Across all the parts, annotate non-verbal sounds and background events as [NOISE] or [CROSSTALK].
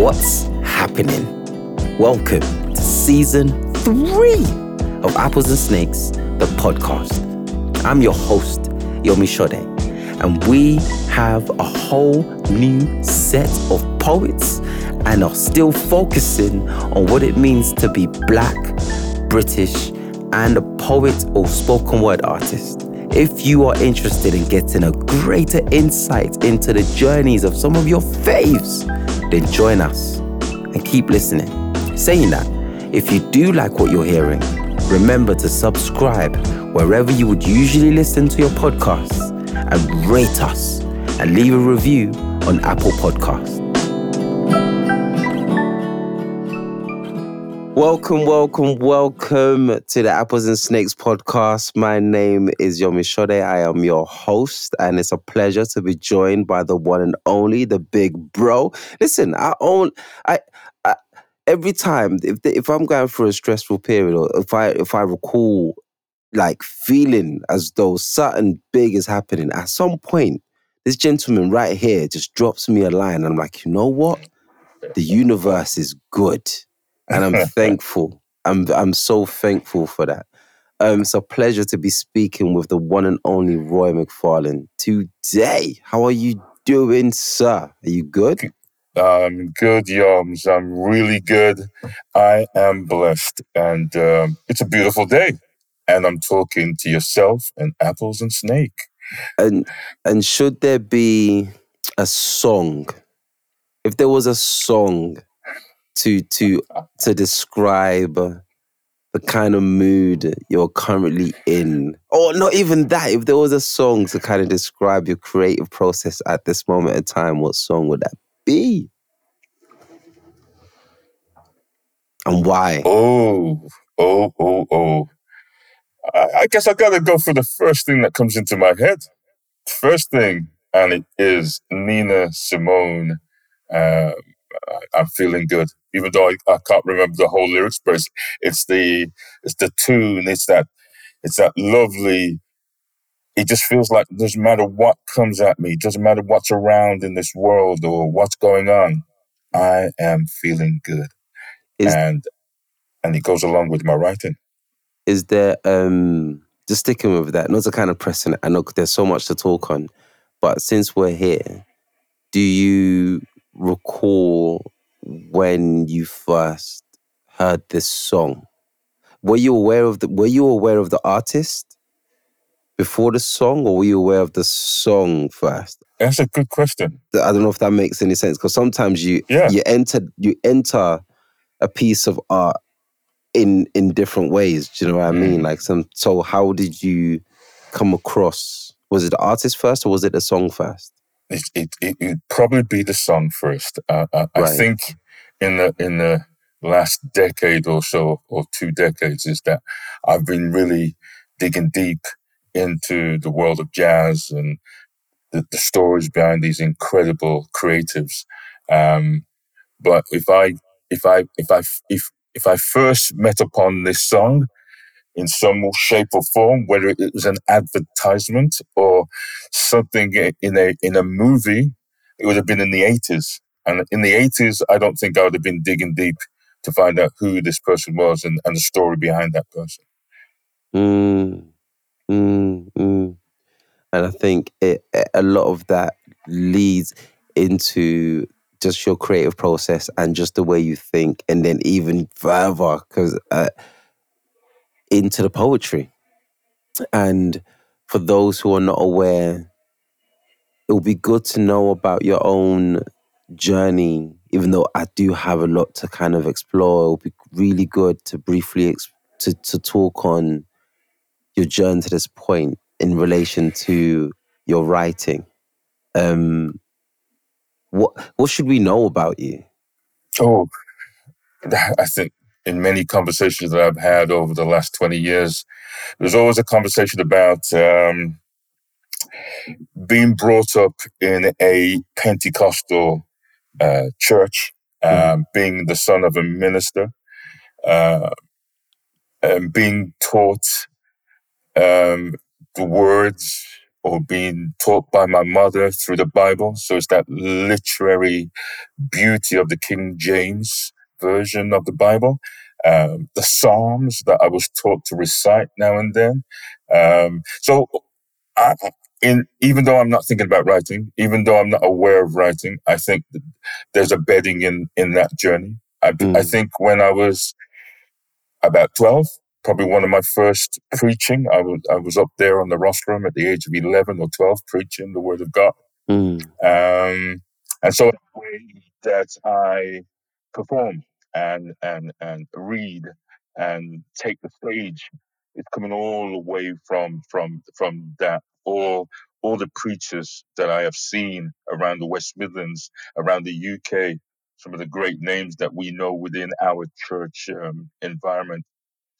What's happening? Welcome to season three of Apples and Snakes, the podcast. I'm your host, Yomi Sode, and we have a whole new set of poets and are still focusing on what it means to be black, British, and a poet or spoken word artist. If you are interested in getting a greater insight into the journeys of some of your faves, then join us and keep listening. Saying that, if you do like what you're hearing, remember to subscribe wherever you would usually listen to your podcasts and rate us and leave a review on Apple Podcasts. Welcome, welcome, welcome to the Apples and Snakes podcast. My name is Yomi Sode. I am your host, and it's a pleasure to be joined by the one and only, the big bro. Listen, I own, I, I every time if if I'm going through a stressful period, or if I if I recall like feeling as though something big is happening, at some point, this gentleman right here just drops me a line, and I'm like, you know what? The universe is good and I'm [LAUGHS] thankful. I'm I'm so thankful for that. Um, it's a pleasure to be speaking with the one and only Roy McFarlane today. How are you doing, sir? Are you good? I'm good, Yoms. I'm really good. I am blessed, and um, it's a beautiful day. And I'm talking to yourself and apples and snake. And and should there be a song? If there was a song to to to describe the kind of mood you're currently in. Or not even that if there was a song to kind of describe your creative process at this moment in time what song would that be? And why? Oh oh oh oh. I, guess i gotta go for the first thing that comes into my head. First thing and it is nina simone um, I'm feeling good, even though I, I can't remember the whole lyrics. But it's, it's the it's the tune. It's that it's that lovely. It just feels like doesn't matter what comes at me, doesn't matter what's around in this world or what's going on, I am feeling good, is, and and it goes along with my writing. Is there um just sticking with that? Not to kind of pressing it. I know there's so much to talk on, but since we're here, do you recall when you first heard this song? Were you aware of the were you aware of the artist before the song or were you aware of the song first? That's a good question. I don't know if that makes any sense because sometimes you yeah. you enter you enter a piece of art in in different ways. Do you know what I mean? Mm. Like some so how did you come across was it the artist first or was it the song first? It, it, it would probably be the song first. Uh, I, right. I think in the in the last decade or so, or two decades, is that I've been really digging deep into the world of jazz and the, the stories behind these incredible creatives. Um, but if I if I if I if if I first met upon this song, in some shape or form, whether it was an advertisement or something in a in a movie, it would have been in the eighties. And in the eighties, I don't think I would have been digging deep to find out who this person was and, and the story behind that person. Mm, mm, mm. And I think it, a lot of that leads into just your creative process and just the way you think, and then even further because. Uh, into the poetry. And for those who are not aware, it will be good to know about your own journey, even though I do have a lot to kind of explore. It will be really good to briefly to, to talk on your journey to this point in relation to your writing. Um, what what should we know about you? Oh, [LAUGHS] I think in many conversations that I've had over the last 20 years, there's always a conversation about um, being brought up in a Pentecostal uh, church, um, mm. being the son of a minister, uh, and being taught um, the words or being taught by my mother through the Bible. So it's that literary beauty of the King James version of the Bible. Um, the Psalms that I was taught to recite now and then. Um, so I, in even though I'm not thinking about writing, even though I'm not aware of writing, I think there's a bedding in in that journey. I, mm. I think when I was about 12, probably one of my first preaching. I was I was up there on the rostrum at the age of eleven or twelve, preaching the word of God. Mm. Um, and so the way that I perform and and and read and take the stage is coming all the way from from from that all all the preachers that I have seen around the West Midlands, around the UK, some of the great names that we know within our church um, environment.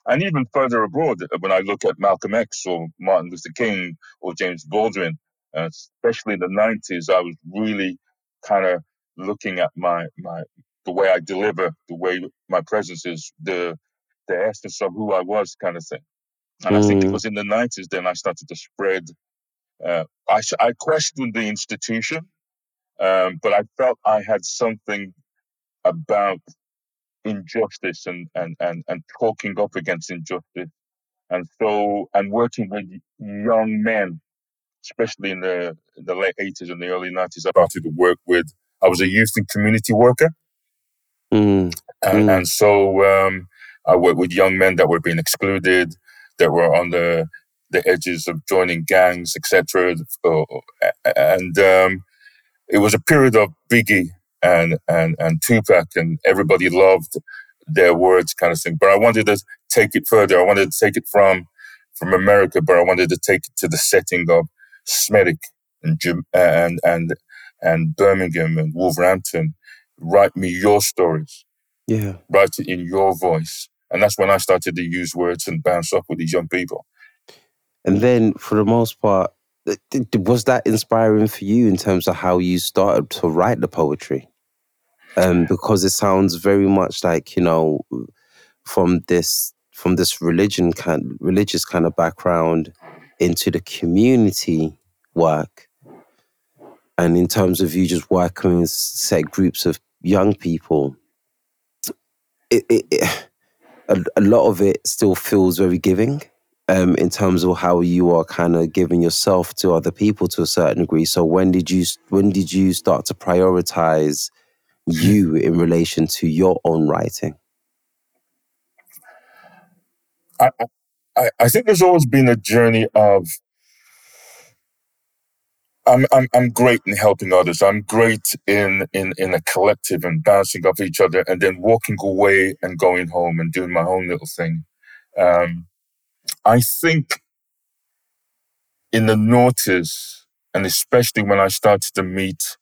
And even further abroad, uh, when I look at Malcolm X or Martin Luther King or James Baldwin, uh, especially in the 90s, I was really kind of looking at my, my the way I deliver, the way my presence is, the the essence of who I was, kind of thing. And. I think it mm. was in the 90s then I started to spread. Uh, I, I questioned the institution, um, but I felt I had something about injustice and, and, and, and talking up against injustice. And so, and working with young men, especially in the, the late 80s and the early 90s, I started to work with, I was a youth and community worker. Mm. And, mm. and so um, I worked with young men that were being excluded, that were on the, the edges of joining gangs, etc. And um, it was a period of Biggie and and and Tupac, and everybody loved their words, kind of thing. But I wanted to take it further. I wanted to take it from from America, but I wanted to take it to the setting of Smethwick and and and and Birmingham and Wolverhampton. Write me your stories. Yeah. Write it in your voice. And that's when I started to use words and bounce off with these young people. And then, for the most part, was that inspiring for you in terms of how you started to write the poetry? Um, because it sounds very much like you know, from this from this religion kind religious kind of background into the community work, and in terms of you just working with set groups of young people, it, it, it a, a lot of it still feels very giving um, in terms of how you are kind of giving yourself to other people to a certain degree. So when did you when did you start to prioritize you [LAUGHS] in relation to your own writing? I, I, I think there's always been a journey of I'm, I'm, I'm great in helping others. I'm great in, in, in a collective and bouncing off each other and then walking away and going home and doing my own little thing. Um, I think in the noughties, and especially when I started to meet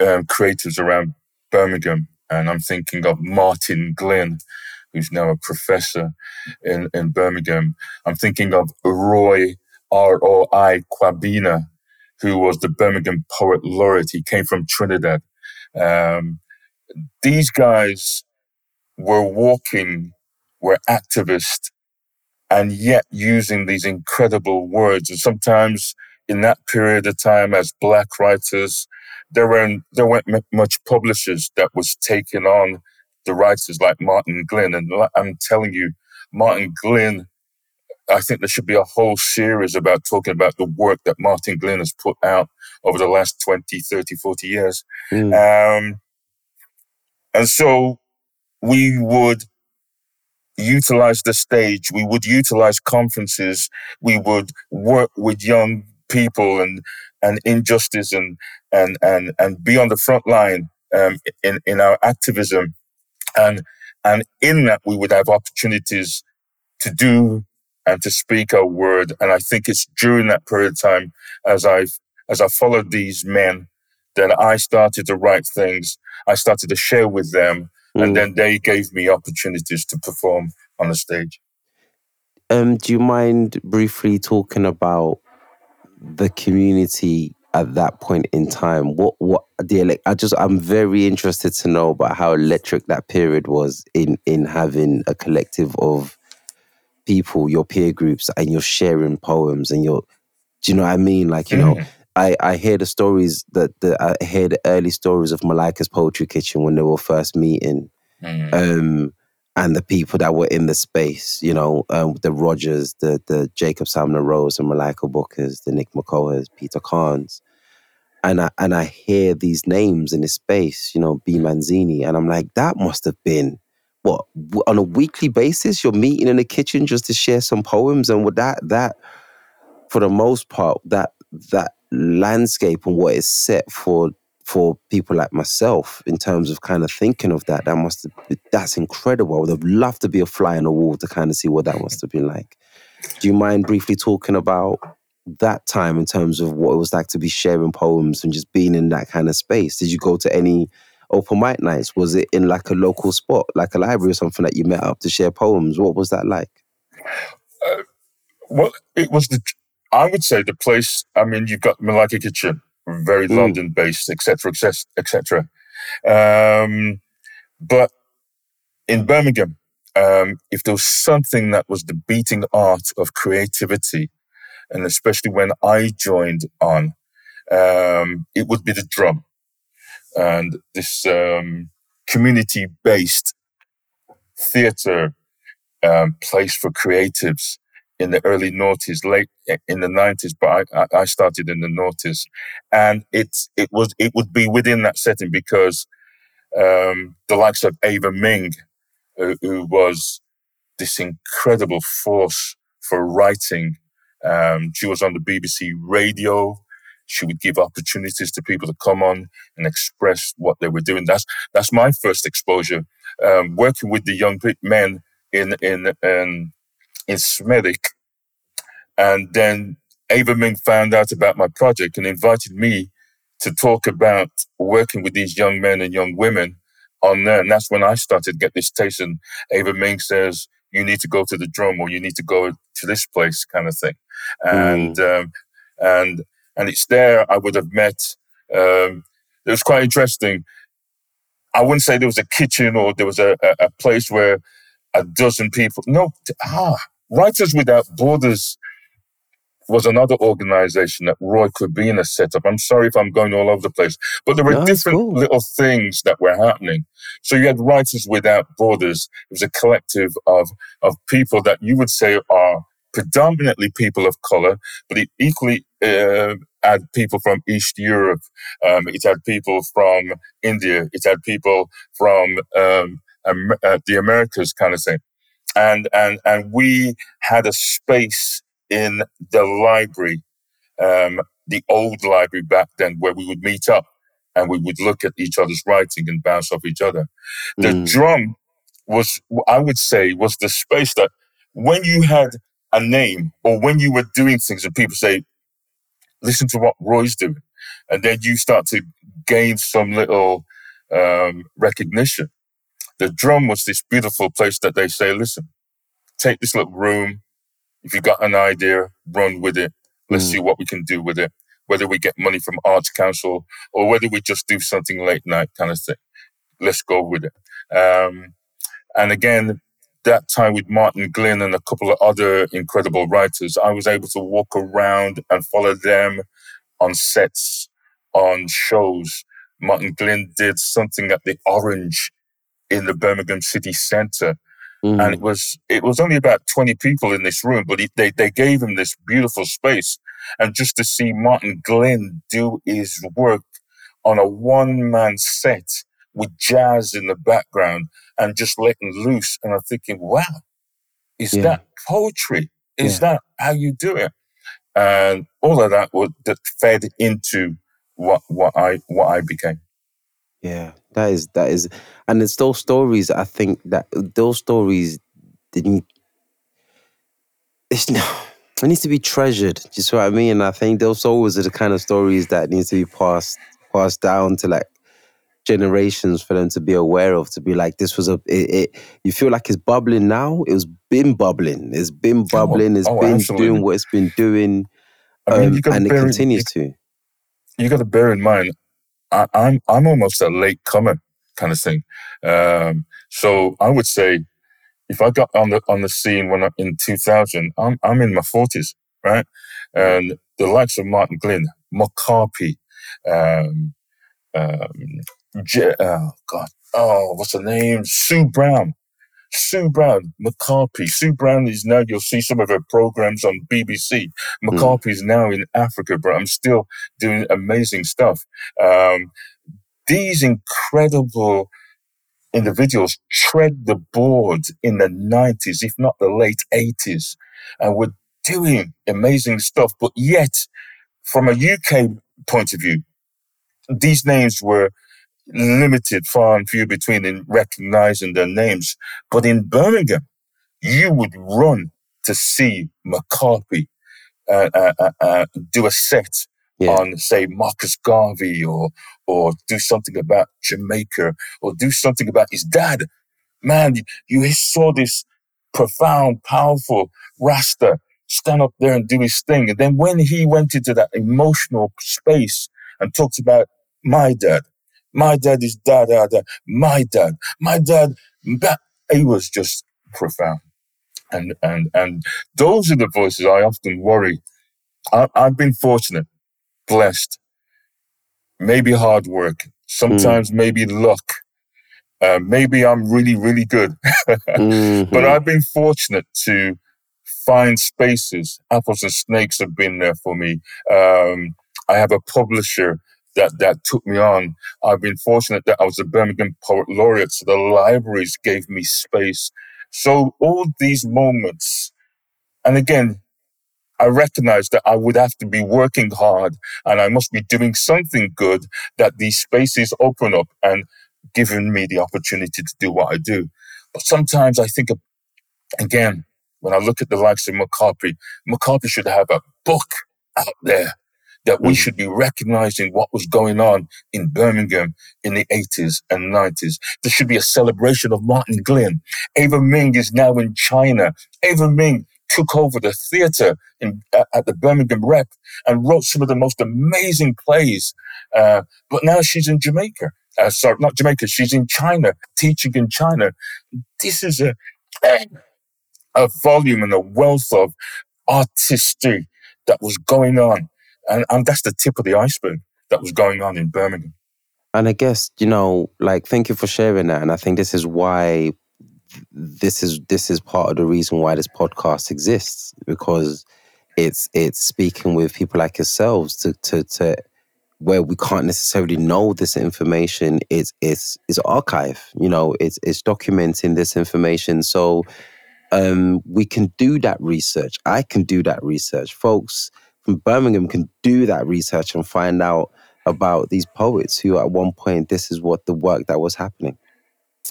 um, creatives around Birmingham, and I'm thinking of Martin Glynn, who's now a professor in, in Birmingham. I'm thinking of Roy R.O.I. Kwabena, who was the Birmingham Poet Laureate. He came from Trinidad. Um, these guys were walking, were activists, and yet using these incredible words. And sometimes in that period of time, as black writers, there weren't there weren't much publishers that was taking on the writers like Martin Glynn. And I'm telling you, Martin Glynn, I think there should be a whole series about talking about the work that Martin Glynn has put out over the last 20, 30, 40 years. Mm. Um, and so we would utilize the stage, we would utilize conferences, we would work with young people and and injustice and and and and be on the front line um, in in our activism, and and in that we would have opportunities to do and to speak our word. And I think it's during that period of time, as I've as I followed these men, that I started to write things. I started to share with them, mm. and then they gave me opportunities to perform on the stage. Um, do you mind briefly talking about the community at that point in time? What what the I just I'm very interested to know about how electric that period was in in having a collective of people, your peer groups, and you're sharing poems and you're Do you know what I mean? Like, you mm. know, I, I hear the stories that the I hear the early stories of Malika's Poetry Kitchen when they were first meeting. Mm. Um, and the people that were in the space, you know, um, the Rogers, the the Jacob Sam-La Rose, the Malika Bookers, the Nick Makohas, Peter Kahns. And I and I hear these names in this space, you know, Be Manzini, and I'm like, that must have been what on a weekly basis? You're meeting in the kitchen just to share some poems and with that that for the most part that that landscape and what is set for for people like myself in terms of kind of thinking of that that must have that's incredible. I would have loved to be a fly on the wall to kind of see what that must have been like. Do you mind briefly talking about that time in terms of what it was like to be sharing poems and just being in that kind of space? Did you go to any open mic nights? Was it in like a local spot, like a library or something that you met up to share poems? What was that like? Uh, well, it was the, I would say the place, I mean, you've got Malika Kitchen, very mm. London based, etc., etc. Um, but in Birmingham, um, if there was something that was the beating art of creativity, and especially when I joined on, um, it would be the drum and this um, community-based theatre um, place for creatives in the early noughties, late in the nineties, but I, I started in the noughties, and it's it was it would be within that setting because um, the likes of Ava Ming, who, who was this incredible force for writing. Um, she was on the BBC radio. She would give opportunities to people to come on and express what they were doing. That's that's my first exposure. Um, working with the young men in in in, in Smethwick, and then Ava Ming found out about my project and invited me to talk about working with these young men and young women on there. And that's when I started to get this taste. And Ava Ming says, you need to go to the drum or you need to go to this place kind of thing. And, mm. um, and and it's there I would have met. Um, it was quite interesting. I wouldn't say there was a kitchen or there was a, a, a place where a dozen people. No, ah, Writers Without Borders was another organization that Roy Kwabena set up. I'm sorry if I'm going all over the place, but there were no, different cool. little things that were happening. So you had Writers Without Borders. It was a collective of, of people that you would say are predominantly people of color, but it equally uh, had people from East Europe. Um, it had people from India. It had people from um, uh, the Americas, kind of thing. And and and we had a space in the library, um, the old library back then, where we would meet up and we would look at each other's writing and bounce off each other. The mm. drum was, I would say, was the space that when you had a name or when you were doing things and people say, listen to what Roy's doing. And then you start to gain some little um, recognition. The drum was this beautiful place that they say, listen, take this little room. If you've got an idea, run with it. Let's mm. see what we can do with it. Whether we get money from Arts Council or whether we just do something late night kind of thing. Let's go with it. Um, and again, that time with Martin Glynn and a couple of other incredible writers, I was able to walk around and follow them on sets, on shows. Martin Glynn did something at the Orange in the Birmingham city centre. Mm. And it was it was only about 20 people in this room, but he, they, they gave him this beautiful space. And just to see Martin Glynn do his work on a one man set with jazz in the background and just letting loose. And I'm thinking, wow, is yeah. that poetry? Is yeah. that how you do it? And all of that was that fed into what what I what I became. Yeah, that is that is, and it's those stories. I think that those stories didn't. It's no. It needs to be treasured. Just what I mean. And I think those always are the kind of stories that needs to be passed passed down to like generations for them to be aware of to be like this was a it, it you feel like it's bubbling now? It was been bubbling. It's been oh, bubbling. It's oh, been absolutely. doing what it's been doing I mean, um, and it continues you, to. you got to bear in mind I, am I'm, I'm almost a late comer kind of thing. Um, so I would say if I got on the on the scene when I, in 2000 I'm I'm in my 40s right? And the likes of Martin Glynn, Moqapi, um, um, Je- oh God, oh, what's her name? Sue Brown. Sue Brown, Moqapi. Sue Brown is now, you'll see some of her programs on BBC. Moqapi mm. is now in Africa, but I'm still doing amazing stuff. Um, these incredible individuals tread the board in the 90s, if not the late 80s, and were doing amazing stuff. But yet, from a UK point of view, these names were limited, far and few between in recognizing their names. But in Birmingham, you would run to see Moqapi uh, uh, uh, uh, do a set yeah. on, say, Marcus Garvey or or do something about Jamaica or do something about his dad. Man, you, you saw this profound, powerful Rasta stand up there and do his thing. And then when he went into that emotional space and talked about my dad, my dad is da da da, my dad, my dad, that, it was just profound. And, and, and those are the voices I often worry. I, I've been fortunate, blessed, maybe hard work, sometimes mm. maybe luck. Uh, maybe I'm really, really good. [LAUGHS] mm-hmm. But I've been fortunate to find spaces. Apples and Snakes have been there for me. Um, I have a publisher that, that took me on. I've been fortunate that I was a Birmingham Poet Laureate, so the libraries gave me space. So all these moments, and again, I recognized that I would have to be working hard and I must be doing something good that these spaces open up and giving me the opportunity to do what I do. But sometimes I think, again, when I look at the likes of Moqapi, Moqapi should have a book out there that we mm. should be recognizing what was going on in Birmingham in the 80s and 90s. There should be a celebration of Martin Glynn. Ava Ming is now in China. Ava Ming took over the theater in, at the Birmingham Rep and wrote some of the most amazing plays. Uh, but now she's in Jamaica. Uh, sorry, not Jamaica. She's in China, teaching in China. This is a, a volume and a wealth of artistry that was going on and, and that's the tip of the iceberg that was going on in Birmingham. And I guess, you know, like, thank you for sharing that. And I think this is why this is this is part of the reason why this podcast exists because it's it's speaking with people like yourselves to to to where we can't necessarily know this information it's it's it's archive you know it's it's documenting this information so um we can do that research i can do that research folks from Birmingham can do that research and find out about these poets who at one point this is what the work that was happening.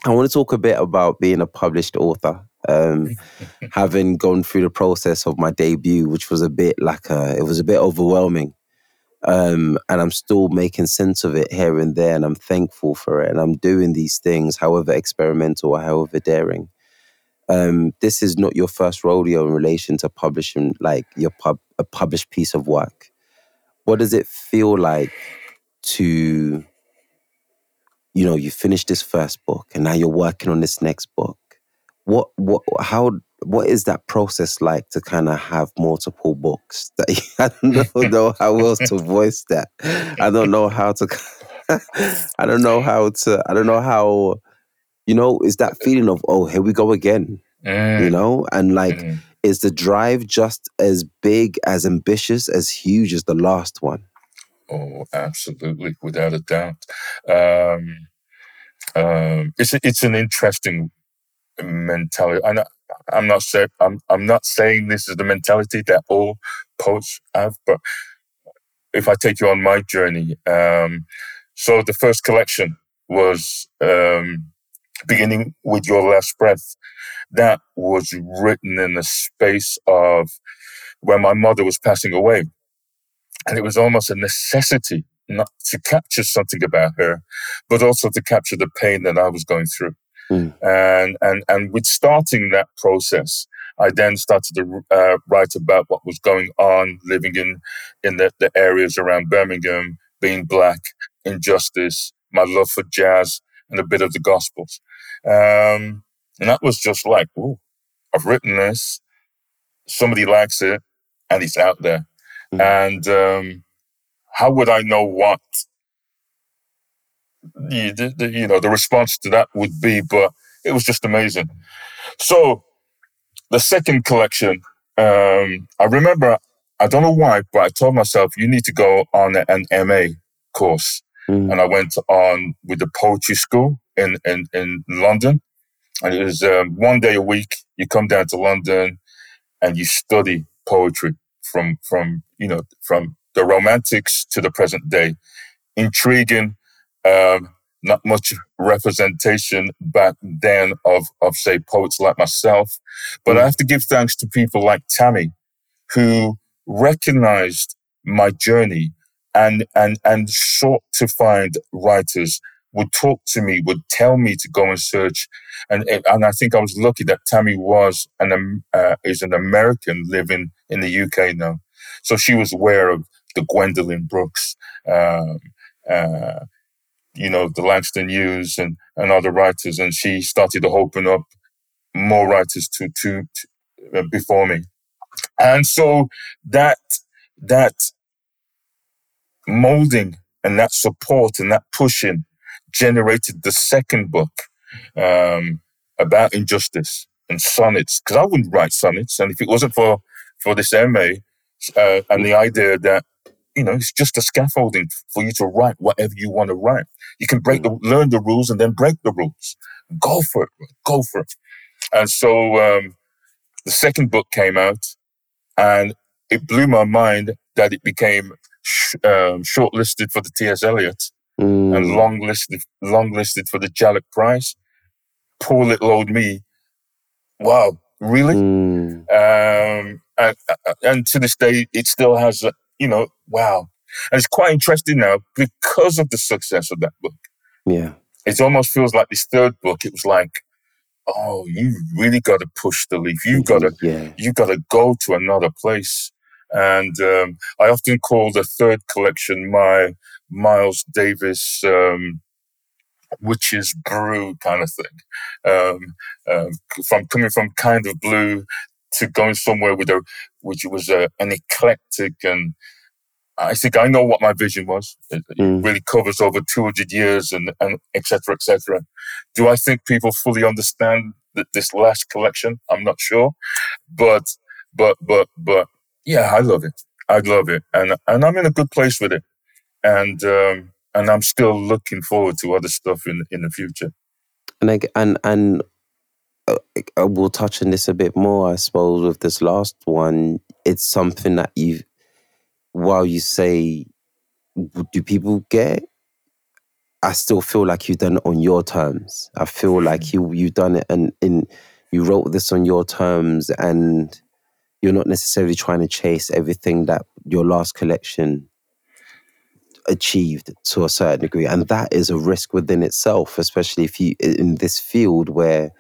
I want to talk a bit about being a published author. Um, [LAUGHS] having gone through the process of my debut, which was a bit like a, it was a bit overwhelming. Um, and I'm still making sense of it here and there, and I'm thankful for it. And I'm doing these things, however experimental or however daring um, this is not your first rodeo in relation to publishing like your pub a published piece of work. What does it feel like to, you know, you finish this first book and now you're working on this next book? What what how what is that process like to kind of have multiple books? That, [LAUGHS] I don't know how else to voice that. I don't know how to. [LAUGHS] I don't know how to. I don't know how you know, is that feeling of, oh, here we go again, mm. you know? And like, mm. Is the drive just as big, as ambitious, as huge as the last one? Oh, absolutely, without a doubt. Um, um, it's it's an interesting mentality. I'm not, I'm not saying I'm I'm not saying this is the mentality that all poets have, but if I take you on my journey, um, so the first collection was um, beginning with your last breath. That was written in the space of when my mother was passing away. And it was almost a necessity not to capture something about her, but also to capture the pain that I was going through. Mm. And, and, and with starting that process, I then started to uh, write about what was going on living in, in the, the areas around Birmingham, being black, injustice, my love for jazz, and a bit of the Gospels. Um, and that was just like, oh, I've written this, somebody likes it, and it's out there. Mm. And um, how would I know what the, the, the, you know the response to that would be? But it was just amazing. So the second collection, um, I remember I don't know why, but I told myself you need to go on an MA course, mm. and I went on with the poetry school in in, in London, and it was um, one day a week. You come down to London, and you study poetry from from you know from the romantics to the present day. Intriguing, um, not much representation back then of of say poets like myself, but mm. I have to give thanks to people like Tammy, who recognized my journey and and and sought to find writers would talk to me, would tell me to go and search, and and I think I was lucky that Tammy was an uh, is an American living in the UK now, so she was aware of the Gwendolyn Brooks, um, uh, you know, the Langston Hughes and and other writers, and she started to open up more writers to to, to uh, before me, and so that that molding and that support and that pushing generated the second book um, about injustice and sonnets. Because I wouldn't write sonnets, and if it wasn't for for this MA uh, and the idea that you know it's just a scaffolding for you to write whatever you want to write. You can break the learn the rules and then break the rules. Go for it. Go for it. And so um, the second book came out, and it blew my mind that it became sh- um, shortlisted for the T.S. Eliot mm. and long listed, long listed for the Jhalak Prize. Poor little old me. Wow, really? Mm. Um, and, and to this day, it still has, a, you know, wow. And it's quite interesting now because of the success of that book. Yeah. It almost feels like this third book, it was like, oh, you really got to push the leaf. You got to, yeah. you got to go to another place. And um, I often call the third collection my Miles Davis um, witch's brew kind of thing. Um, um, from coming from kind of blue to going somewhere with a, which was a, an eclectic and I think I know what my vision was. It, mm. really covers over 200 years and, and et cetera, et cetera. Do I think people fully understand that this last collection? I'm not sure, but, but, but, but yeah, I love it. I love it. And, and I'm in a good place with it and um, and I'm still looking forward to other stuff in in the future. And I, and and uh, we'll touch on this a bit more, I suppose, with this last one. It's something that you, while you say, do people get? I still feel like you've done it on your terms. I feel like mm. you you've done it and in you wrote this on your terms and you're not necessarily trying to chase everything that your last collection achieved to a certain degree and that is a risk within itself especially if you in this field where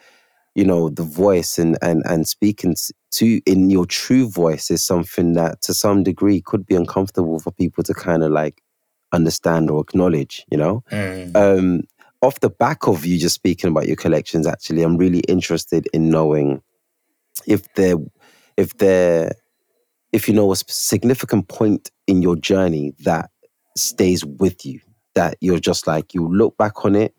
you know the voice and and and speaking to in your true voice is something that to some degree could be uncomfortable for people to kind of like understand or acknowledge you know mm. um off the back of you just speaking about your collections actually i'm really interested in knowing if there if there if you know a significant point in your journey that stays with you. That you're just like, you look back on it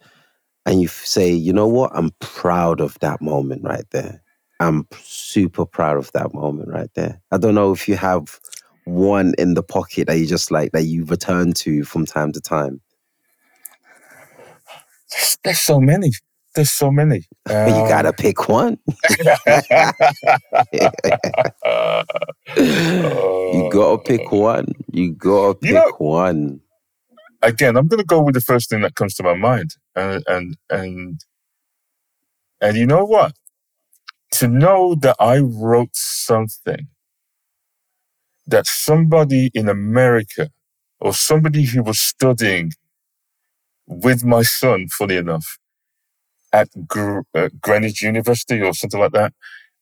and you say, you know what? I'm proud of that moment right there. I'm super proud of that moment right there. I don't know if you have one in the pocket that you just like, that you return to from time to time. There's, there's so many. There's so many. Um, [LAUGHS] you gotta pick one. [LAUGHS] you gotta pick one. You gotta pick you know, one. Again, I'm gonna go with the first thing that comes to my mind, and and and and you know what? To know that I wrote something that somebody in America or somebody who was studying with my son, funny enough, at Gr- uh, Greenwich University or something like that.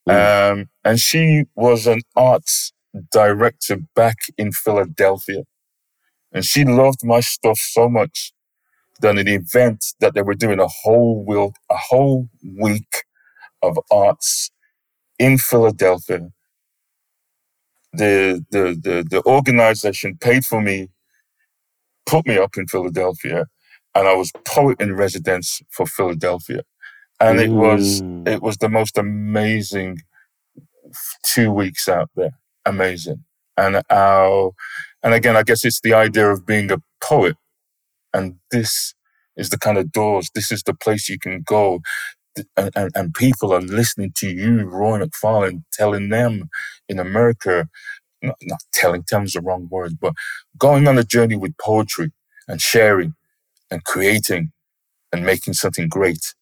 Mm. Um, and she was an arts director back in Philadelphia. And she loved my stuff so much that an event that they were doing a whole week, a whole week of arts in Philadelphia. the, the, the, the organization paid for me, put me up in Philadelphia, and I was poet in residence for Philadelphia. And it was, it was the most amazing two weeks out there. Amazing. And our, and again, I guess it's the idea of being a poet. And this is the kind of doors, this is the place you can go. And, and, and people are listening to you, Roy McFarlane, telling them in America, not, not telling, telling the wrong word, but going on a journey with poetry and sharing and creating and making something great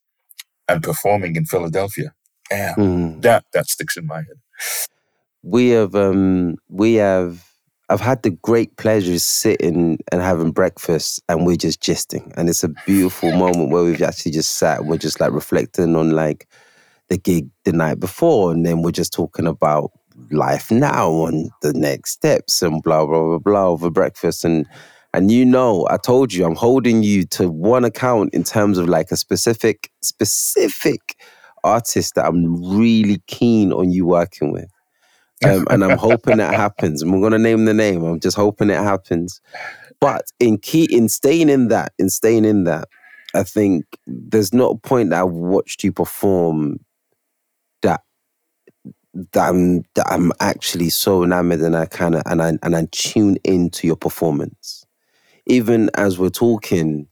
and performing in Philadelphia. Yeah, mm. that that sticks in my head. We have um we have I've had the great pleasure of sitting and having breakfast and we're just gisting. And it's a beautiful moment where we've actually just sat and we're just like reflecting on like the gig the night before. And then we're just talking about life now and the next steps and blah, blah, blah, blah over breakfast. And and you know, I told you I'm holding you to one account in terms of like a specific, specific artist that I'm really keen on you working with. Um, and I'm hoping that happens. I'm going to name the name. I'm just hoping it happens. But in key, in staying in that, in staying in that, I think there's not a point that I've watched you perform that that I'm that I'm actually so enamored and I kind of and I and I tune into your performance. Even as we're talking,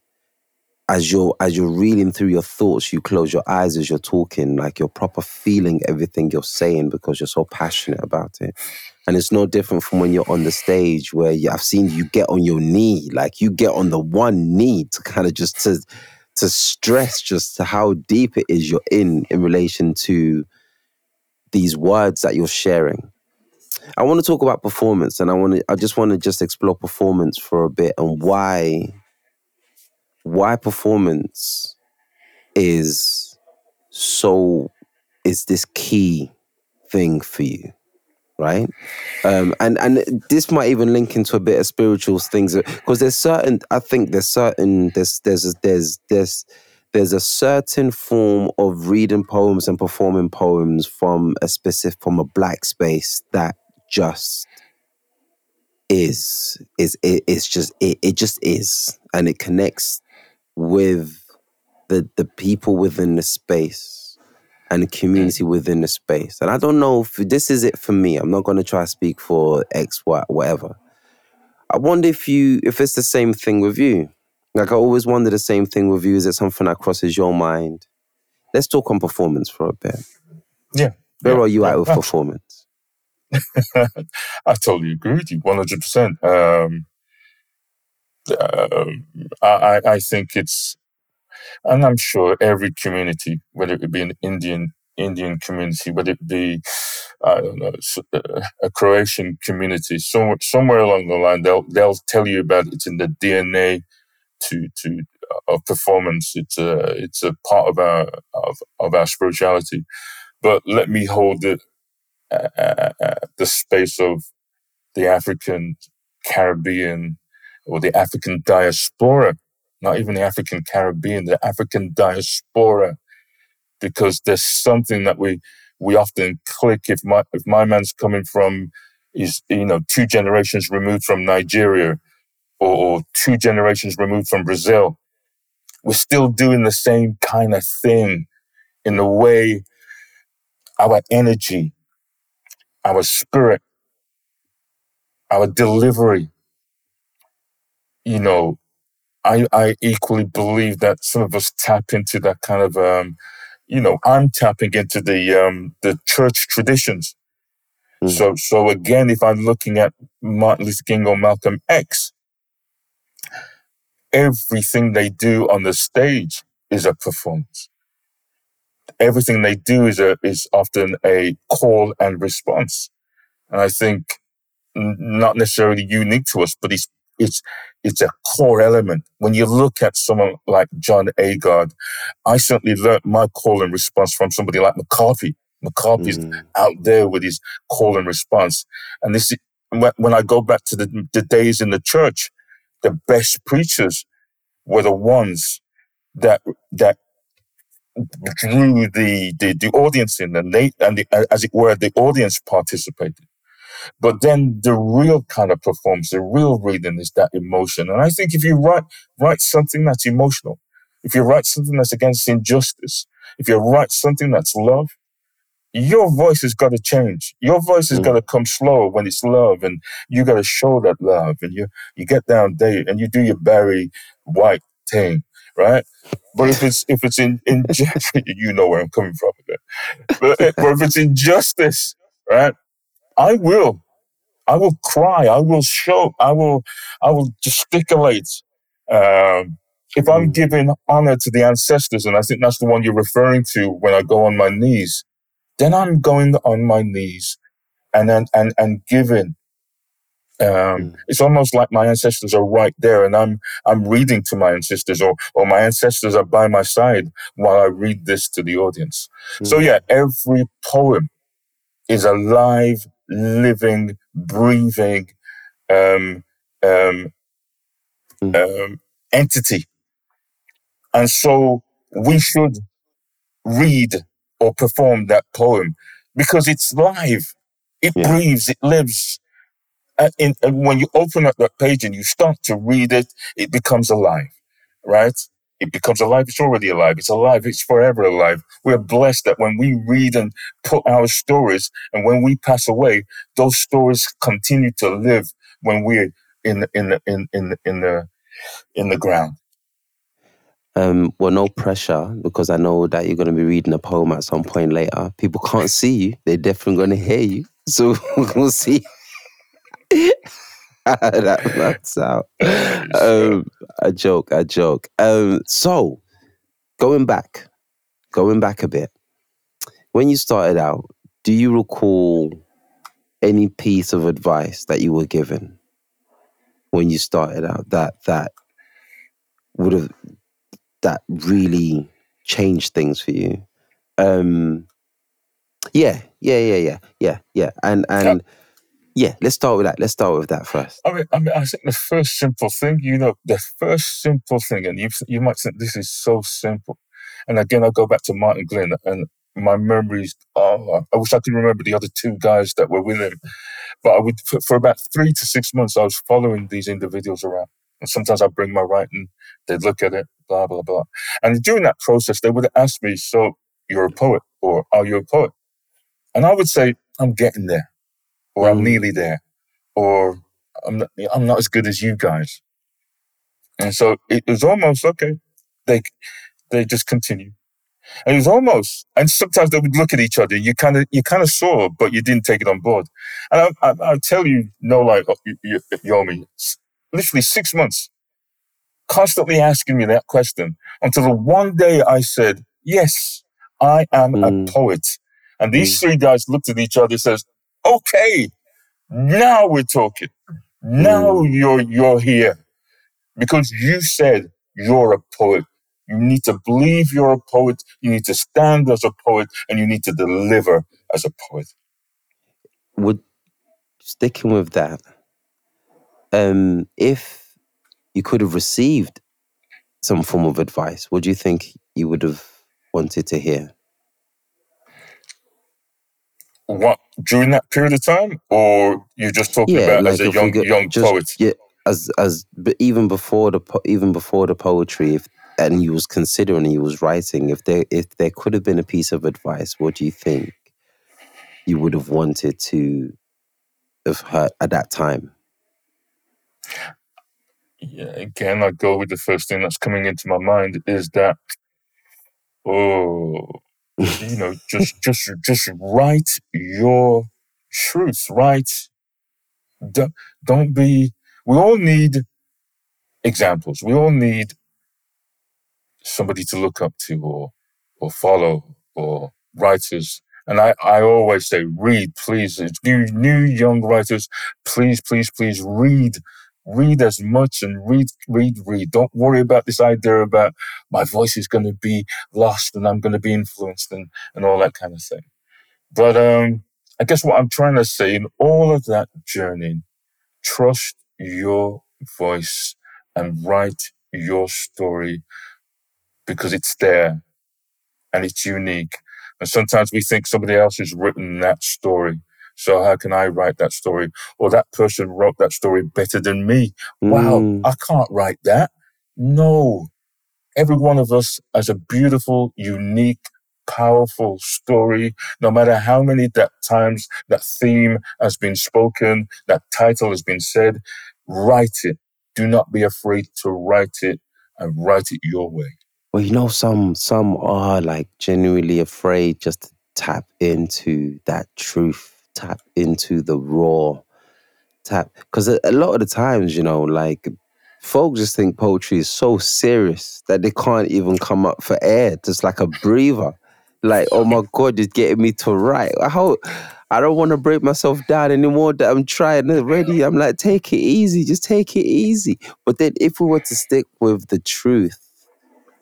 as you're as you're reeling through your thoughts, you close your eyes as you're talking, like you're proper feeling everything you're saying because you're so passionate about it. And it's no different from when you're on the stage where you, I've seen you get on your knee, like you get on the one knee to kind of just to to stress just to how deep it is you're in in relation to these words that you're sharing. I want to talk about performance, and I want to I just want to just explore performance for a bit and why why performance is so is this key thing for you right? Um and and this might even link into a bit of spiritual things because there's certain i think there's certain there's there's there's there's there's a certain form of reading poems and performing poems from a specific from a black space that just is is it, it's just it, it just is and it connects with the the people within the space and the community mm. within the space. And I don't know if this is it for me. I'm not going to try to speak for X, Y, whatever. I wonder if you if it's the same thing with you. Like I always wonder the same thing with you. Is it something that crosses your mind? Let's talk on performance for a bit. Yeah. Where yeah, are you at with [LAUGHS] performance? [LAUGHS] I totally agree with you, one hundred percent. Um, um, I I think it's and I'm sure every community, whether it be an Indian Indian community, whether it be I don't know uh, a Croatian community, somewhere somewhere along the line, they'll they'll tell you about it's in the DNA to to uh, of performance. It's a it's a part of our of, of our spirituality. But let me hold it the space of the African Caribbean or the African diaspora not even the African Caribbean, the African diaspora, because there's something that we we often click. If my if my man's coming from is you know two generations removed from Nigeria or, or two generations removed from Brazil, we're still doing the same kind of thing in the way our energy, our spirit, our delivery, you know, I, I equally believe that some of us tap into that kind of, um, you know, I'm tapping into the um, the church traditions. Mm. So, so again, if I'm looking at Martin Luther King or Malcolm X, everything they do on the stage is a performance. Everything they do is a is often a call and response, and I think not necessarily unique to us, but it's it's it's a core element. When you look at someone like John Agard, I certainly learned my call and response from somebody like Moqapi. Moqapi's mm. out there with his call and response. And this, when I go back to the, the days in the church, the best preachers were the ones that that drew the the, the audience in, and they and the, as it were, the audience participated. But then the real kind of performance, the real reading is that emotion. And I think if you write, write something that's emotional, if you write something that's against injustice, if you write something that's love, your voice has got to change. Your voice has mm. got to come slower when it's love, and you got to show that love. And you you get down there and you do your Barry White thing, right? But if it's if it's in in [LAUGHS] you know where I'm coming from. But, but if it's injustice, right? I will, I will cry. I will show. I will, I will gesticulate. Um, if I'm mm. giving honor to the ancestors, and I think that's the one you're referring to when I go on my knees, then I'm going on my knees and and and, and giving. Um, mm. It's almost like my ancestors are right there, and I'm I'm reading to my ancestors, or or my ancestors are by my side while I read this to the audience. Mm. So yeah, every poem is a live, living, breathing um, um, mm. um, entity, and so we should read or perform that poem because it's live. It yeah. breathes, it lives. And, in, and when you open up that page and you start to read it, it becomes alive, right? It becomes alive. It's already alive. It's alive. It's forever alive. We're blessed that when we read and put our stories and when we pass away, those stories continue to live when we're in, the, in, the, in, in, in the, in the ground. Um, well, no pressure because I know that you're going to be reading a poem at some point later. People can't see you; they're definitely going to hear you. So [LAUGHS] we'll see [LAUGHS] that works out. Um, a joke, a joke. Um, so going back, going back a bit. When you started out, do you recall any piece of advice that you were given when you started out that that would have that really changed things for you? Um, yeah, yeah, yeah, yeah, yeah, yeah, and and. Yeah, let's start with that. Let's start with that first. I mean, I mean, I think the first simple thing, you know, the first simple thing, and you you might think this is so simple, and again, I go back to Martin Glynn, and my memories. Oh, I wish I could remember the other two guys that were with him, but I would for about three to six months, I was following these individuals around, and sometimes I bring my writing, they'd look at it, blah, blah, blah. And during that process, they would ask me, So you're a poet, or are you a poet? And I would say, I'm getting there, or I'm nearly there, or I'm not, I'm not as good as you guys. And so it was almost okay. They, they just continue. And it was almost, and sometimes they would look at each other. You kind of, you kind of saw, but you didn't take it on board. And I, I, I tell you, no, like oh, Yomi, literally six months, constantly asking me that question until the one day I said, yes, I am mm. a poet. And these mm. three guys looked at each other and says, okay, now we're talking. Now mm. you're, you're here because you said you're a poet. You need to believe you're a poet. You need to stand as a poet and you need to deliver as a poet. Would sticking with that, um, if you could have received some form of advice, what do you think you would have wanted to hear? What during that period of time, or you're just talking yeah, about like as a young young just, poet? Yeah, as as but even before the even before the poetry, if and you was considering you was writing, if there if there could have been a piece of advice, what do you think you would have wanted to have heard at that time? yeah, again, I go with the first thing that's coming into my mind is that, oh, you know, [LAUGHS] just just just write your truth. Write. Don't, don't be. We all need examples. We all need somebody to look up to, or or follow, or writers. And I, I always say, read, please. New, new young writers, please, please, please read read as much and read, read, read. Don't worry about this idea about my voice is going to be lost and I'm going to be influenced and, and all that kind of thing. But, um, I guess what I'm trying to say in all of that journey, trust your voice and write your story because it's there and it's unique. And sometimes we think somebody else has written that story. So how can I write that story? Or that person wrote that story better than me. Mm. Wow, I can't write that. No. Every one of us has a beautiful, unique, powerful story. No matter how many that times that theme has been spoken, that title has been said, write it. Do not be afraid to write it and write it your way. Well, you know, some some are like genuinely afraid just to tap into that truth, tap into the raw, tap because a, lot of the times, you know, like folks just think poetry is so serious that they can't even come up for air, just like a breather. Like, oh my god, just getting me to write. How I don't want to break myself down anymore. That I'm trying already. I'm like, take it easy, just take it easy. But then, if we were to stick with the truth,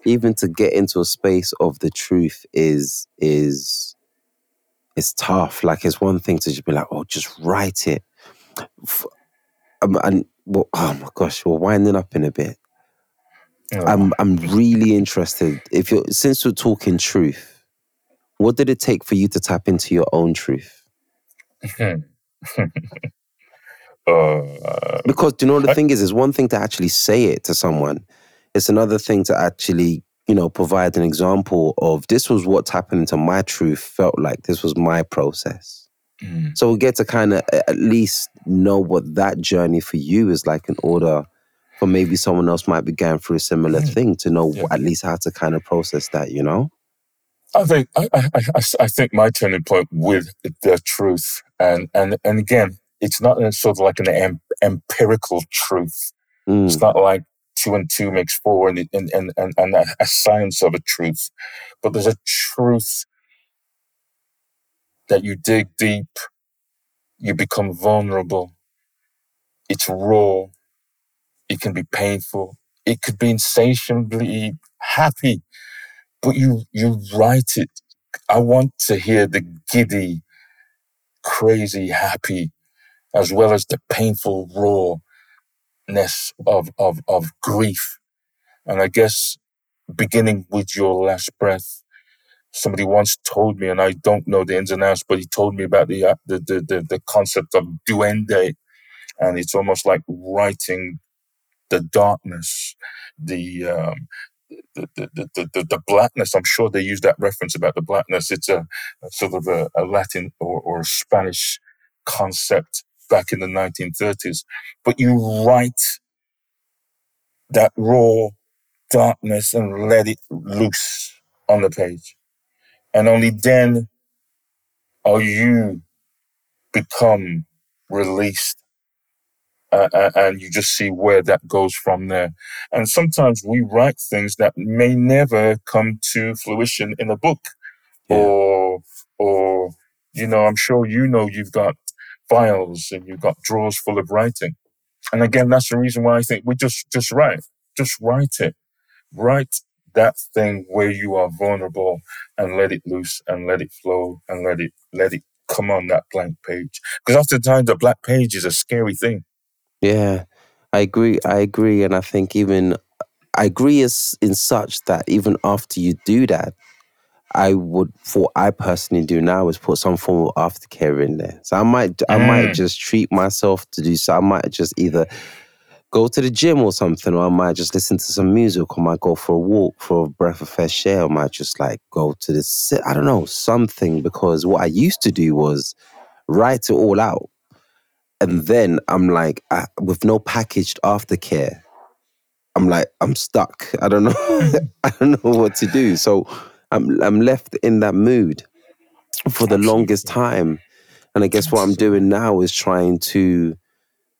even to get into a space of the truth is is it's tough. Like it's one thing to just be like, oh, just write it. Um, and well, oh my gosh, we're winding up in a bit. Oh. I'm I'm really interested. If you're since we're talking truth, what did it take for you to tap into your own truth? [LAUGHS] uh, because you know the I, thing is, it's one thing to actually say it to someone. It's another thing to actually you know, provide an example of this was what's happening to my truth felt like. This was my process. Mm. So we get to kind of at least know what that journey for you is like in order for maybe someone else might be going through a similar mm. thing to know yeah. at least how to kind of process that, you know? I think I, I, I, I think my turning point with the truth and and and again, it's not sort of like an em- empirical truth. Mm. It's not like two and two makes four and, and, and, and, and a science of a truth. But there's a truth that you dig deep, you become vulnerable. It's raw. It can be painful. It could be insatiably happy, but you, you write it. I want to hear the giddy, crazy happy, as well as the painful raw ness of, of, of grief. And I guess beginning with your last breath, somebody once told me, and I don't know the ins and outs, but he told me about the, uh, the, the, the, the concept of duende. And it's almost like writing the darkness, the, um, the, the, the, the, the, blackness. I'm sure they use that reference about the blackness. It's a, a sort of a, a Latin or, or Spanish concept back in the 1930s. But you write that raw darkness and let it loose on the page. And only then are you become released uh, and you just see where that goes from there. And sometimes we write things that may never come to fruition in a book, yeah. or or you know, I'm sure you know you've got files and you've got drawers full of writing. And again, that's the reason why I think we just, just write, just write it. Write that thing where you are vulnerable and let it loose and let it flow and let it, let it come on that blank page. Because oftentimes the black page is a scary thing. Yeah, I agree. I agree. And I think even, I agree as in such that even after you do that, I would, for I personally do now, is put some form of aftercare in there. So I might, I might mm. just treat myself to do so. I might just either go to the gym or something, or I might just listen to some music, or I might go for a walk for a breath of fresh air, or I might just like go to the sit. I don't know something because what I used to do was write it all out, and then I'm like, I, with no packaged aftercare, I'm like, I'm stuck. I don't know, [LAUGHS] I don't know what to do. So I'm I'm left in that mood for the longest time. And I guess what I'm doing now is trying to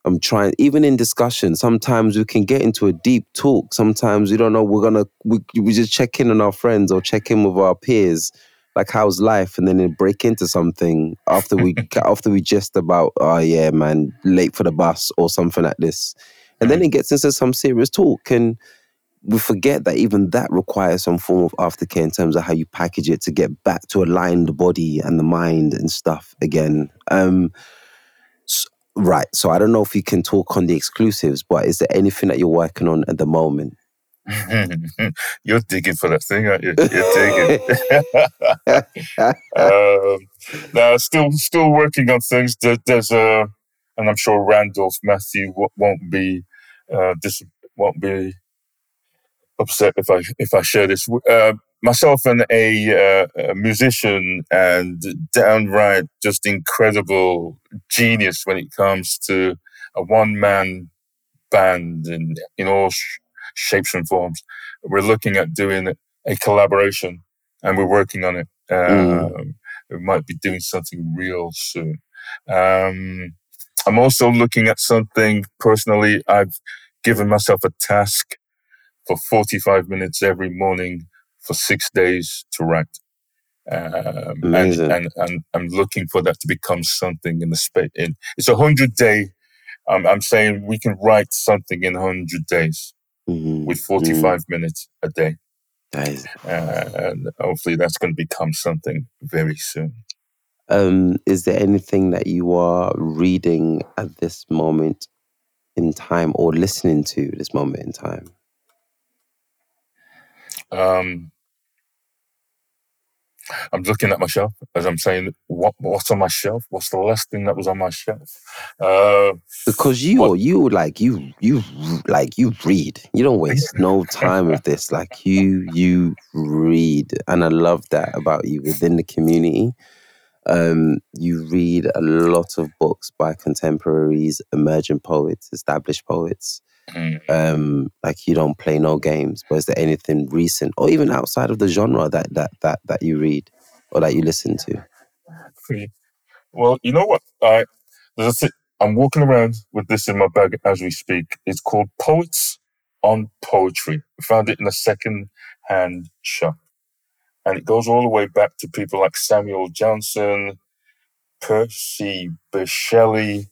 I'm trying even in discussion, sometimes we can get into a deep talk. Sometimes we don't know we're gonna we, we just check in on our friends or check in with our peers, like how's life, and then it break into something after we [LAUGHS] after we just about, oh yeah, man, late for the bus or something like this. And then it gets into some serious talk. And we forget that even that requires some form of aftercare in terms of how you package it to get back to align the body and the mind and stuff again. Um, so, right. So I don't know if you can talk on the exclusives, but is there anything that you're working on at the moment? [LAUGHS] You're digging for that thing, aren't you? You're digging. [LAUGHS] um, now, still, still working on things. There, there's a, and I'm sure Randolph Matthews won't be, uh, this won't be upset if I if I share this. Uh, myself and a, uh, a, musician and downright just incredible genius when it comes to a one man band in in all sh- shapes and forms. We're looking at doing a collaboration, and we're working on it. Mm. Um, we might be doing something real soon. Um, I'm also looking at something personally. I've given myself a task for 45 minutes every morning for six days to write. Um, and, and, and I'm looking for that to become something in the space. In, it's a hundred day. Um, I'm saying we can write something in hundred days mm-hmm. with 45 mm-hmm. minutes a day. Nice. Uh, and hopefully that's going to become something very soon. Um, is there anything that you are reading at this moment in time or listening to this moment in time? Um, I'm looking at my shelf as I'm saying, what what's on my shelf? What's the last thing that was on my shelf? Uh, because you what, you like you you like you read. You don't waste no time with this. Like you you read, and I love that about you within the community. Um, you read a lot of books by contemporaries, emerging poets, established poets. Mm. Um, like you don't play no games. But is there anything recent or even outside of the genre that that that that you read or that you listen to? Well, you know what? I there's a I'm walking around with this in my bag as we speak. It's called Poets on Poetry. I found it in a second hand shop. And it goes all the way back to people like Samuel Johnson, Percy Bysshe Shelley,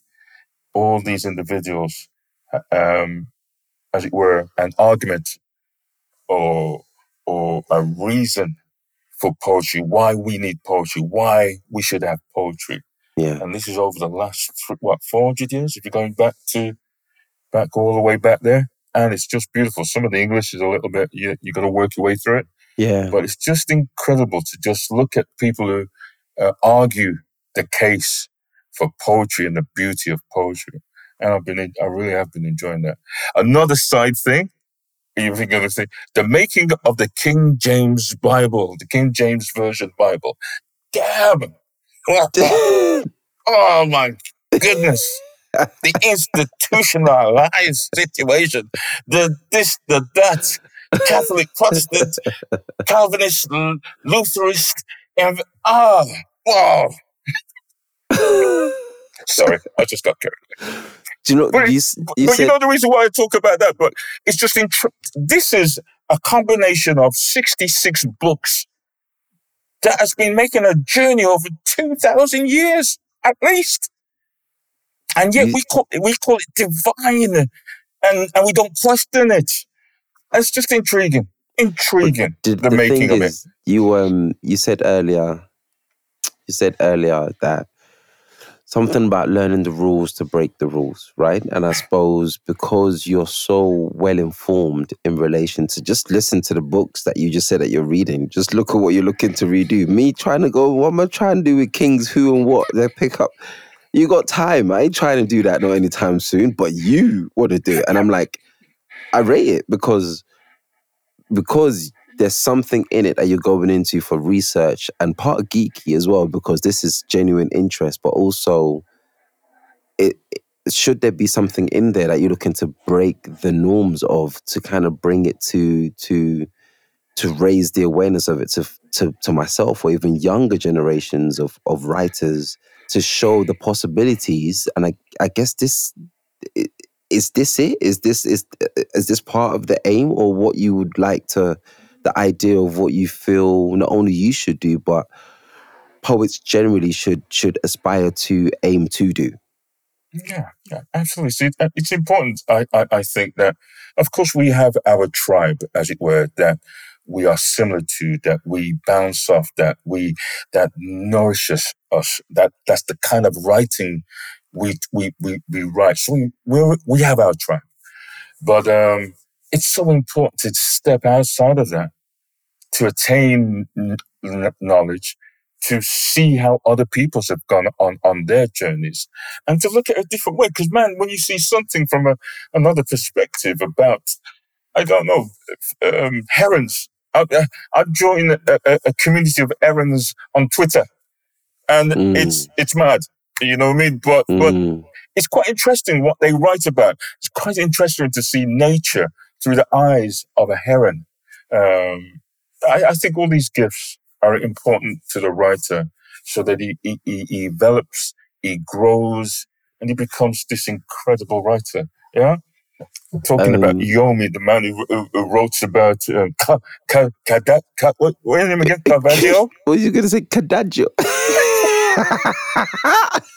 all these individuals um, as it were, an argument or or a reason for poetry, why we need poetry, why we should have poetry. Yeah. And this is over the last what four hundred years. If you're going back to back all the way back there, and it's just beautiful. Some of the English is a little bit you you got to work your way through it. Yeah. But it's just incredible to just look at people who uh, argue the case for poetry and the beauty of poetry and I've been, I really have been enjoying that. Another side thing, you think of say, the making of the King James Bible, the King James Version Bible. Damn! [LAUGHS] oh my goodness! the [LAUGHS] institutionalized situation, the this, the that, Catholic, Protestant, Calvinist, Lutherist, and ah, oh, wow. [LAUGHS] Sorry, I just got carried do you know? But, you, you, but said, you know the reason why I talk about that. But it's just intr- this is a combination of sixty-six books that has been making a journey over two thousand years at least, and yet we call we call it divine, and and we don't question it. It's just intriguing, intriguing. The, the, the making of is, it. You um you said earlier, you said earlier that something about learning the rules to break the rules, right? And I suppose because you're so well informed in relation to just listen to the books that you just said that you're reading, just look at what you're looking to redo. Me trying to go, what am I trying to do with Kings Who and what they pick up? You got time. I ain't trying to do that not anytime soon, but you want to do it. And I'm like, I rate it because because there's something in it that you're going into for research and part of geeky as well because this is genuine interest but also it, it, should there be something in there that you're looking to break the norms of to kind of bring it to to to raise the awareness of it to to, to myself or even younger generations of of writers to show the possibilities? And i i guess this is this it? Is this is is this part of the aim or what you would like to the idea of what you feel not only you should do, but poets generally should should aspire to aim to do. Yeah, yeah, absolutely. See, uh, it's important. I, I, I think that, of course, we have our tribe, as it were, that we are similar to, that we bounce off, that we that nourishes us. That that's the kind of writing we we we, we write. So we we we have our tribe, but um, it's so important to step outside of that to attain n- knowledge, to see how other peoples have gone on, on their journeys and to look at a different way. Because man, when you see something from a, another perspective about, I don't know, um, herons, I, I joined a, a, community of herons on Twitter and mm. it's, it's mad. You know what I mean? But, mm. but it's quite interesting what they write about. It's quite interesting to see nature through the eyes of a heron. Um, I, I, think all these gifts are important to the writer so that he, he, he develops, he grows, and he becomes this incredible writer. Yeah? Talking um, about Yomi, the man who, who, who wrote about uh, Ka, what, what name again? [LAUGHS] Caravaggio? what are you going to say? Cadaggio. [LAUGHS]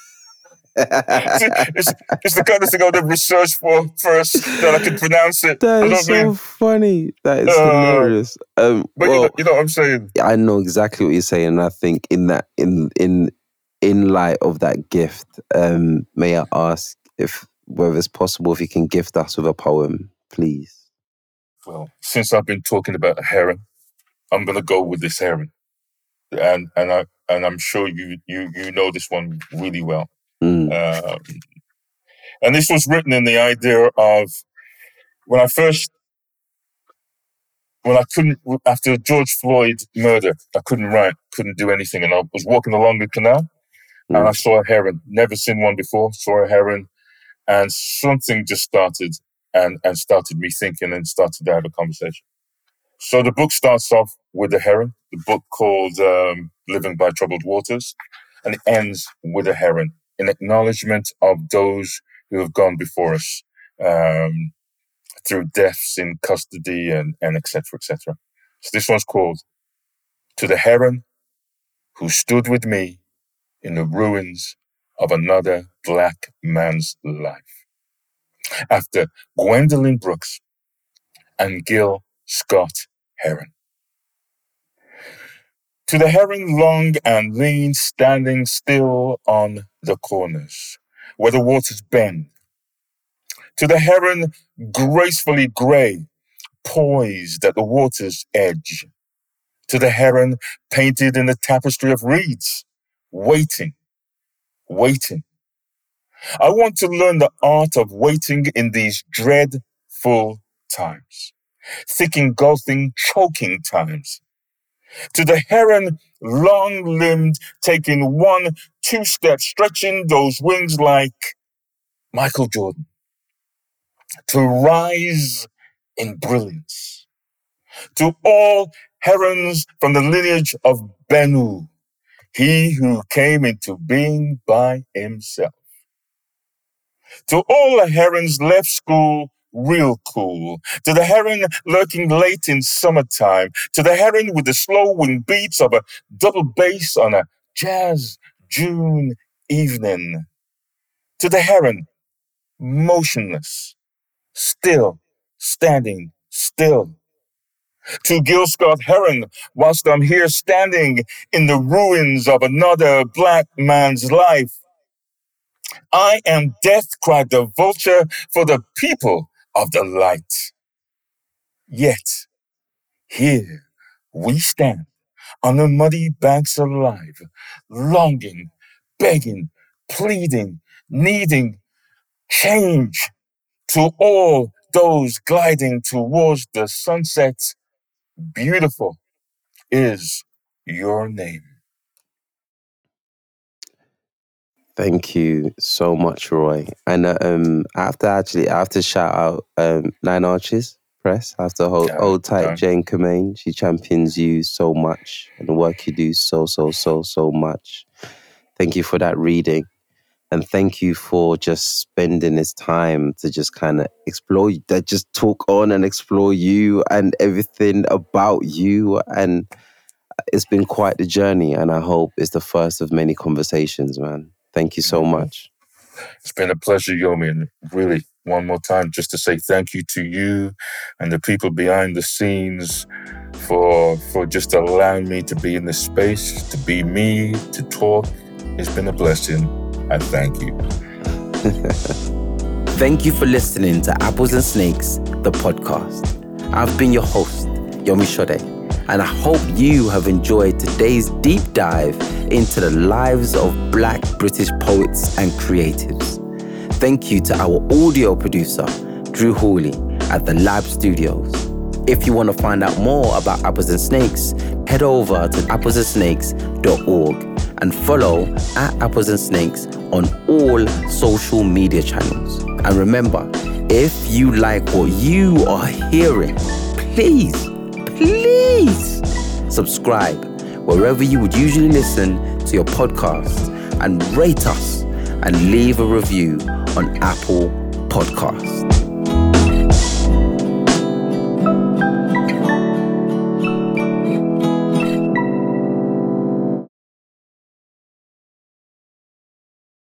it's, it's, the kind of thing I would have researched for first that I could pronounce it. That is so mean? funny. That is uh, hilarious. Um, but well, you, know, you know what I'm saying. I know exactly what you're saying. And I think in that in in in light of that gift, um, may I ask if whether it's possible if you can gift us with a poem, please. Well, since I've been talking about a heron, I'm gonna go with this heron, and and I and I'm sure you you you know this one really well. Mm. Um, and this was written in the idea of when I first, when I couldn't, after George Floyd murder, I couldn't write, couldn't do anything. And I was walking along the canal mm. and I saw a heron, never seen one before, saw a heron, and something just started and, and started me thinking and started to have a conversation. So the book starts off with the heron, the book called um, Living by Troubled Waters, and it ends with a heron in acknowledgement of those who have gone before us um, through deaths in custody and, and etc. etc. So this one's called To the Heron Who Stood With Me in the Ruins of Another Black Man's Life. After Gwendolyn Brooks and Gil Scott Heron. To the heron long and lean, standing still on the corners, where the waters bend. To the heron gracefully grey, poised at the water's edge. To the heron painted in the tapestry of reeds, waiting, waiting. I want to learn the art of waiting in these dreadful times, thick engulfing, choking times to the heron, long limbed, taking one, two steps, stretching those wings like Michael Jordan, to rise in brilliance. To all herons from the lineage of Bennu, he who came into being by himself. To all the herons left school real cool. To the heron lurking late in summertime. To the heron with the slow wing beats of a double bass on a jazz June evening. To the heron, motionless, still, standing still. To Gil Scott Heron, whilst I'm here standing in the ruins of another black man's life. I am death, cried the vulture, for the people of the light. Yet, here we stand on the muddy banks of life, longing, begging, pleading, needing change to all those gliding towards the sunset. Beautiful is your name. Thank you so much, Roy. And uh, um, I have to actually, I have to shout out um, Nine Arches Press. I have to hold, yeah, hold tight. Jane Commane. She champions you so much and the work you do so, so, so, so much. Thank you for that reading. And thank you for just spending this time to just kind of explore, that just talk on and explore you and everything about you. And it's been quite the journey. And I hope it's the first of many conversations, man. Thank you so much. It's been a pleasure, Yomi, and really, one more time, just to say thank you to you and the people behind the scenes for for just allowing me to be in this space, to be me, to talk. It's been a blessing. I thank you. [LAUGHS] thank you for listening to Apples and Snakes the podcast. I've been your host, Yomi Sode, and I hope you have enjoyed today's deep dive into the lives of black British poets and creatives. Thank you to our audio producer, Drew Hawley, at the Lab Studios. If you want to find out more about Apples and Snakes, head over to applesandsnakes.org and follow at Apples and Snakes on all social media channels. And remember, if you like what you are hearing, please, please subscribe wherever you would usually listen to your podcast and rate us and leave a review on Apple Podcasts.